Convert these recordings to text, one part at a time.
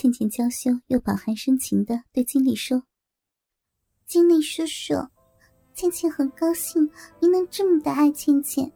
倩倩娇羞又饱含深情的对经理说：“经理叔叔，倩倩很高兴您能这么的爱倩倩，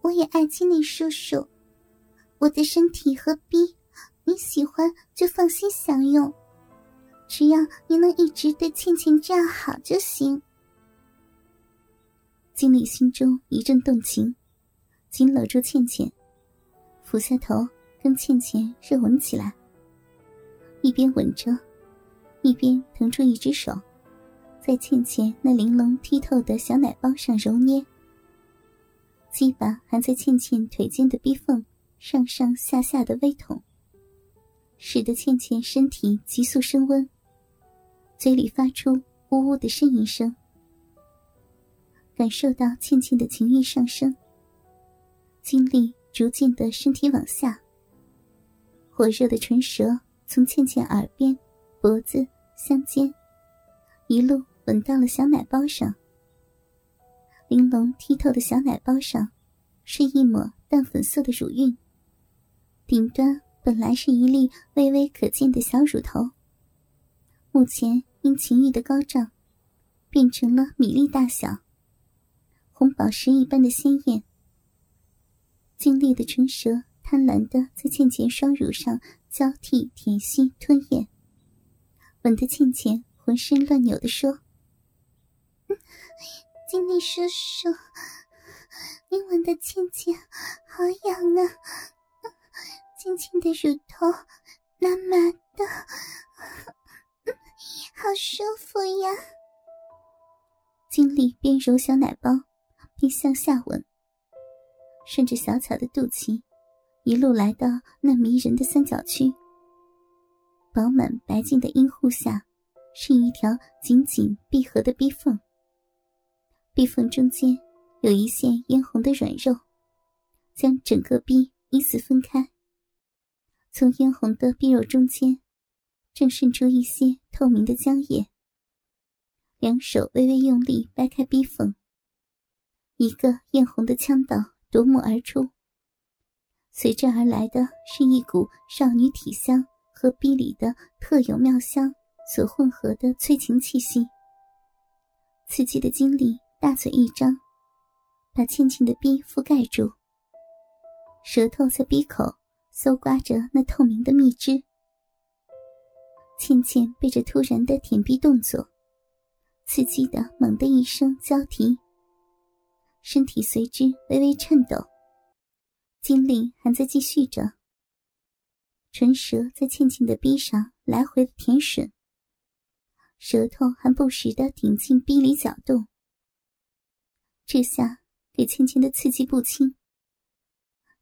我也爱经理叔叔。我的身体和逼，你喜欢就放心享用，只要您能一直对倩倩这样好就行。”经理心中一阵动情，紧搂住倩倩，俯下头跟倩倩热吻起来。一边吻着，一边腾出一只手，在倩倩那玲珑剔透的小奶包上揉捏，鸡巴还在倩倩腿间的逼缝上上下下的微捅，使得倩倩身体急速升温，嘴里发出呜呜的呻吟声。感受到倩倩的情欲上升，精力逐渐的身体往下，火热的唇舌。从倩倩耳边、脖子、香肩，一路吻到了小奶包上。玲珑剔透的小奶包上，是一抹淡粉色的乳晕。顶端本来是一粒微微可见的小乳头，目前因情欲的高涨，变成了米粒大小，红宝石一般的鲜艳。精丽的唇舌贪婪的在倩倩双乳上。交替舔吸吞咽，吻得倩倩浑身乱扭的说：“经理叔叔，你吻的倩倩好痒啊，倩倩的乳头满满的，好舒服呀。”经理边揉小奶包，边向下吻，顺着小巧的肚脐。一路来到那迷人的三角区，饱满白净的阴户下，是一条紧紧闭合的逼缝。逼缝中间有一线嫣红的软肉，将整个逼依次分开。从嫣红的逼肉中间，正渗出一些透明的浆液。两手微微用力掰开逼缝，一个艳红的腔道夺目而出。随之而来的是一股少女体香和逼里的特有妙香所混合的催情气息。刺激的精力大嘴一张，把倩倩的逼覆盖住。舌头在逼口搜刮着那透明的蜜汁。倩倩被这突然的舔逼动作刺激的猛地一声交啼，身体随之微微颤抖。精力还在继续着，唇舌在倩倩的逼上来回的舔吮，舌头还不时的顶进逼里搅动。这下给倩倩的刺激不轻，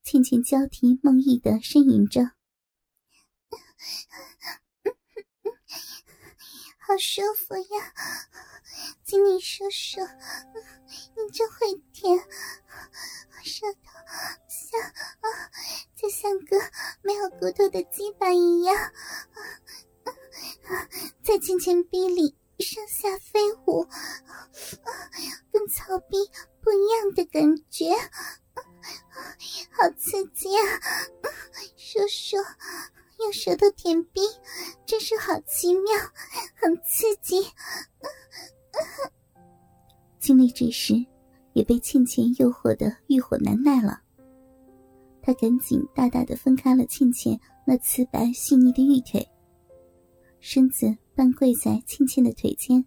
倩倩娇啼梦呓的呻吟着：“好舒服呀，请你叔叔，你真会舔，舌头。”像啊，就像个没有骨头的鸡巴一样，在倩倩逼里上下飞舞，跟草逼不一样的感觉，好刺激啊！叔叔用舌头舔逼，真是好奇妙，很刺激。经历这时，也被倩倩诱惑的欲火难耐了。他赶紧大大的分开了倩倩那瓷白细腻的玉腿，身子半跪在倩倩的腿间，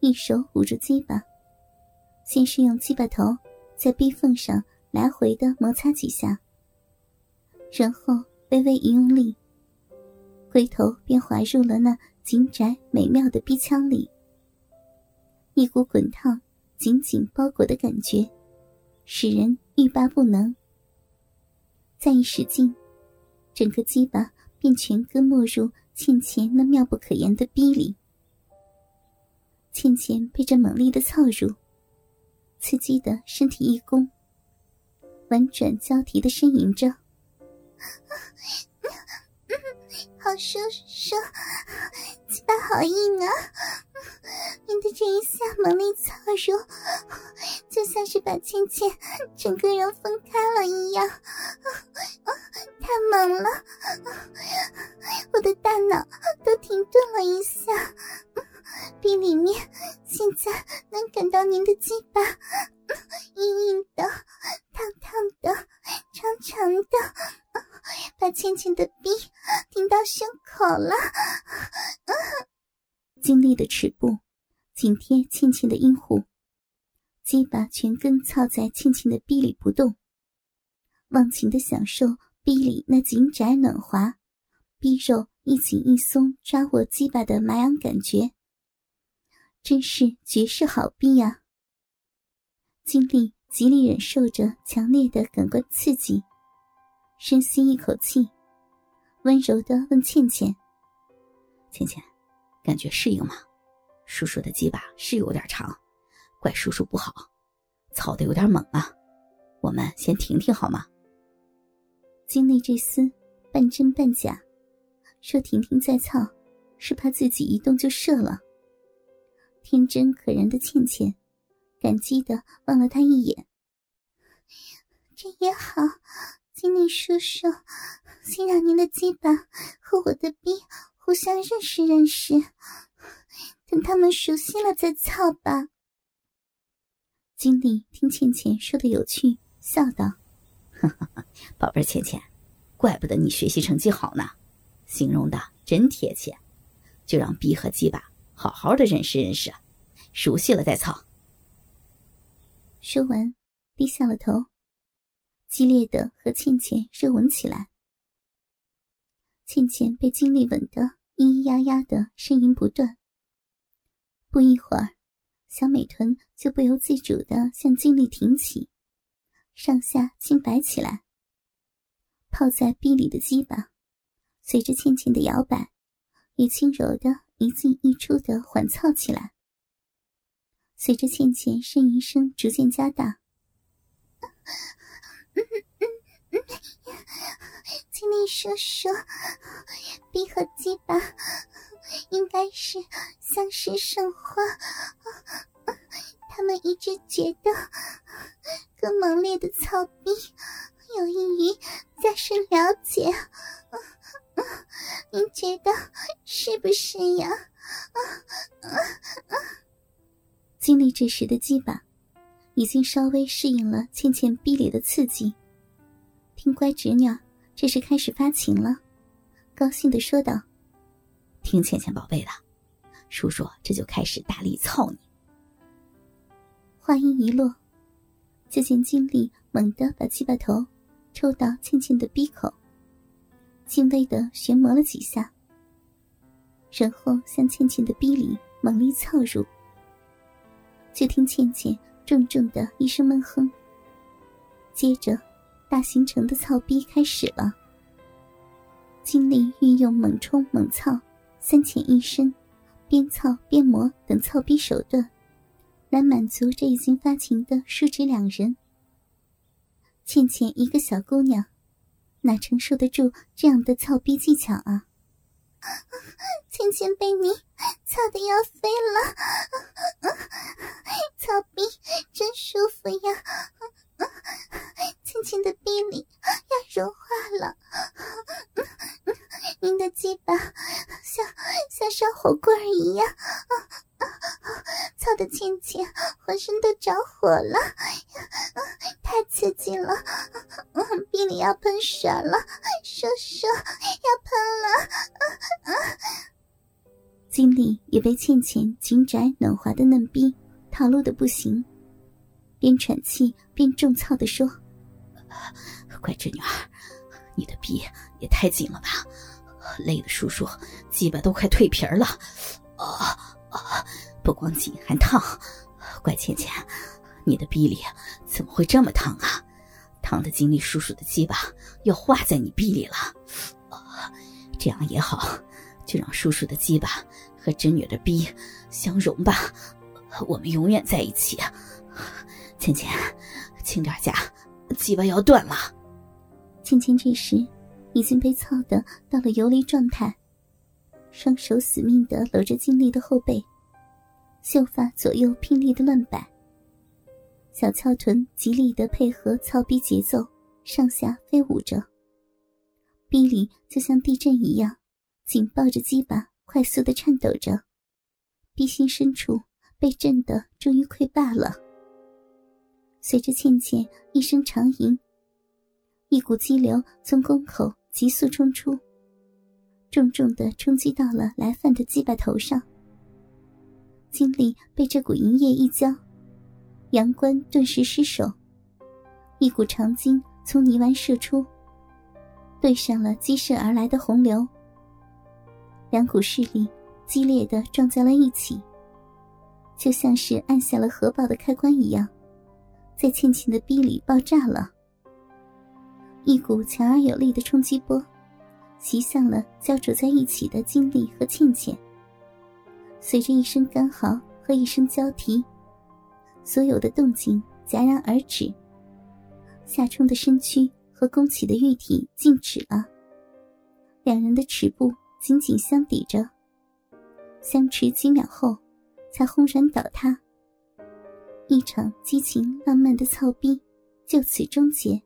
一手捂住鸡巴，先是用鸡巴头在逼缝上来回的摩擦几下，然后微微一用力，龟头便滑入了那紧窄美妙的逼腔里，一股滚烫、紧紧包裹的感觉，使人欲罢不能。再一使劲，整个鸡巴便全根没入倩倩那妙不可言的逼里。倩倩被这猛力的操入，刺激的身体一弓，婉转交替的呻吟着：“ 好舒舒，鸡巴好硬啊！你的这一下猛力操入。”就像是把倩倩整个人分开了一样，太猛了！我的大脑都停顿了一下。鼻里面现在能感到您的鸡巴，硬硬的、烫烫的、长长的，把倩倩的逼顶到胸口了。经历的尺部紧贴倩倩的阴户，鸡巴全根操在倩倩的逼里不动，忘情的享受逼里那紧窄暖滑、逼肉一紧一松抓握鸡巴的麻痒感觉。真是绝世好逼呀！金丽极力忍受着强烈的感官刺激，深吸一口气，温柔的问倩倩：“倩倩，感觉适应吗？叔叔的鸡巴是有点长，怪叔叔不好，操的有点猛啊！我们先停停好吗？”金丽这厮半真半假，说停停再操，是怕自己一动就射了。天真可人的倩倩，感激的望了他一眼。这也好，经理叔叔，先让您的鸡巴和我的逼互相认识认识，等他们熟悉了再操吧。经理听倩倩说的有趣，笑道：“宝贝倩倩，怪不得你学习成绩好呢，形容的真贴切。就让逼和鸡巴。”好好的认识认识，熟悉了再操。说完，低下了头，激烈的和倩倩热吻起来。倩倩被经历吻得咿咿呀呀的呻吟不断。不一会儿，小美臀就不由自主的向经历挺起，上下轻摆起来。泡在壁里的鸡巴，随着倩倩的摇摆，也轻柔的。一进一出的缓操起来，随着倩倩呻吟声逐渐加大，请你说说，逼和鸡巴应该是相识甚欢，他们一直觉得更猛烈的操逼有益于加深了解。您觉得是不是呀？啊啊啊经历这时的鸡巴，已经稍微适应了倩倩逼里的刺激。听乖侄女这是开始发情了，高兴的说道：“听倩倩宝贝的，叔叔这就开始大力操你。”话音一落，就见经历猛地把鸡巴头抽到倩倩的鼻口。轻微的旋磨了几下，然后向倩倩的逼里猛力操入。就听倩倩重重的一声闷哼，接着大形成的操逼开始了。经历运用猛冲猛操、三浅一深、边操边磨等操逼手段，来满足这已经发情的叔侄两人。倩倩一个小姑娘。哪承受得住这样的操逼技巧啊！倩倩被你操的要飞了，操逼真舒服呀！倩倩的逼里要融化了，您的鸡巴像像烧火棍儿一样。操的倩倩浑身都着火了，太刺激了，鼻里要喷水了，叔叔要喷了。经理也被倩倩紧窄暖滑的嫩逼套路的不行，边喘气边重操的说：“乖侄女儿，你的逼也太紧了吧，累的叔叔鸡巴都快蜕皮了。”啊啊！不光紧还烫，乖倩倩，你的逼里怎么会这么烫啊？烫的经历叔叔的鸡巴要化在你逼里了。这样也好，就让叔叔的鸡巴和侄女的逼相融吧，我们永远在一起。倩倩，轻点夹，鸡巴要断了。倩倩这时已经被操的到了游离状态，双手死命的搂着经历的后背。秀发左右拼力的乱摆，小翘臀极力的配合操逼节奏，上下飞舞着。逼里就像地震一样，紧抱着鸡巴，快速的颤抖着，逼心深处被震得终于溃败了。随着倩倩一声长吟，一股激流从宫口急速冲出，重重的冲击到了来犯的鸡巴头上。精力被这股银液一浇，阳关顿时失手，一股长精从泥丸射出，对上了激射而来的洪流。两股势力激烈的撞在了一起，就像是按下了核爆的开关一样，在倩倩的逼里爆炸了。一股强而有力的冲击波，袭向了焦灼在一起的金丽和倩倩。随着一声干嚎和一声交啼，所有的动静戛然而止。夏冲的身躯和宫崎的玉体静止了，两人的齿部。紧紧相抵着，相持几秒后，才轰然倒塌。一场激情浪漫的操逼就此终结。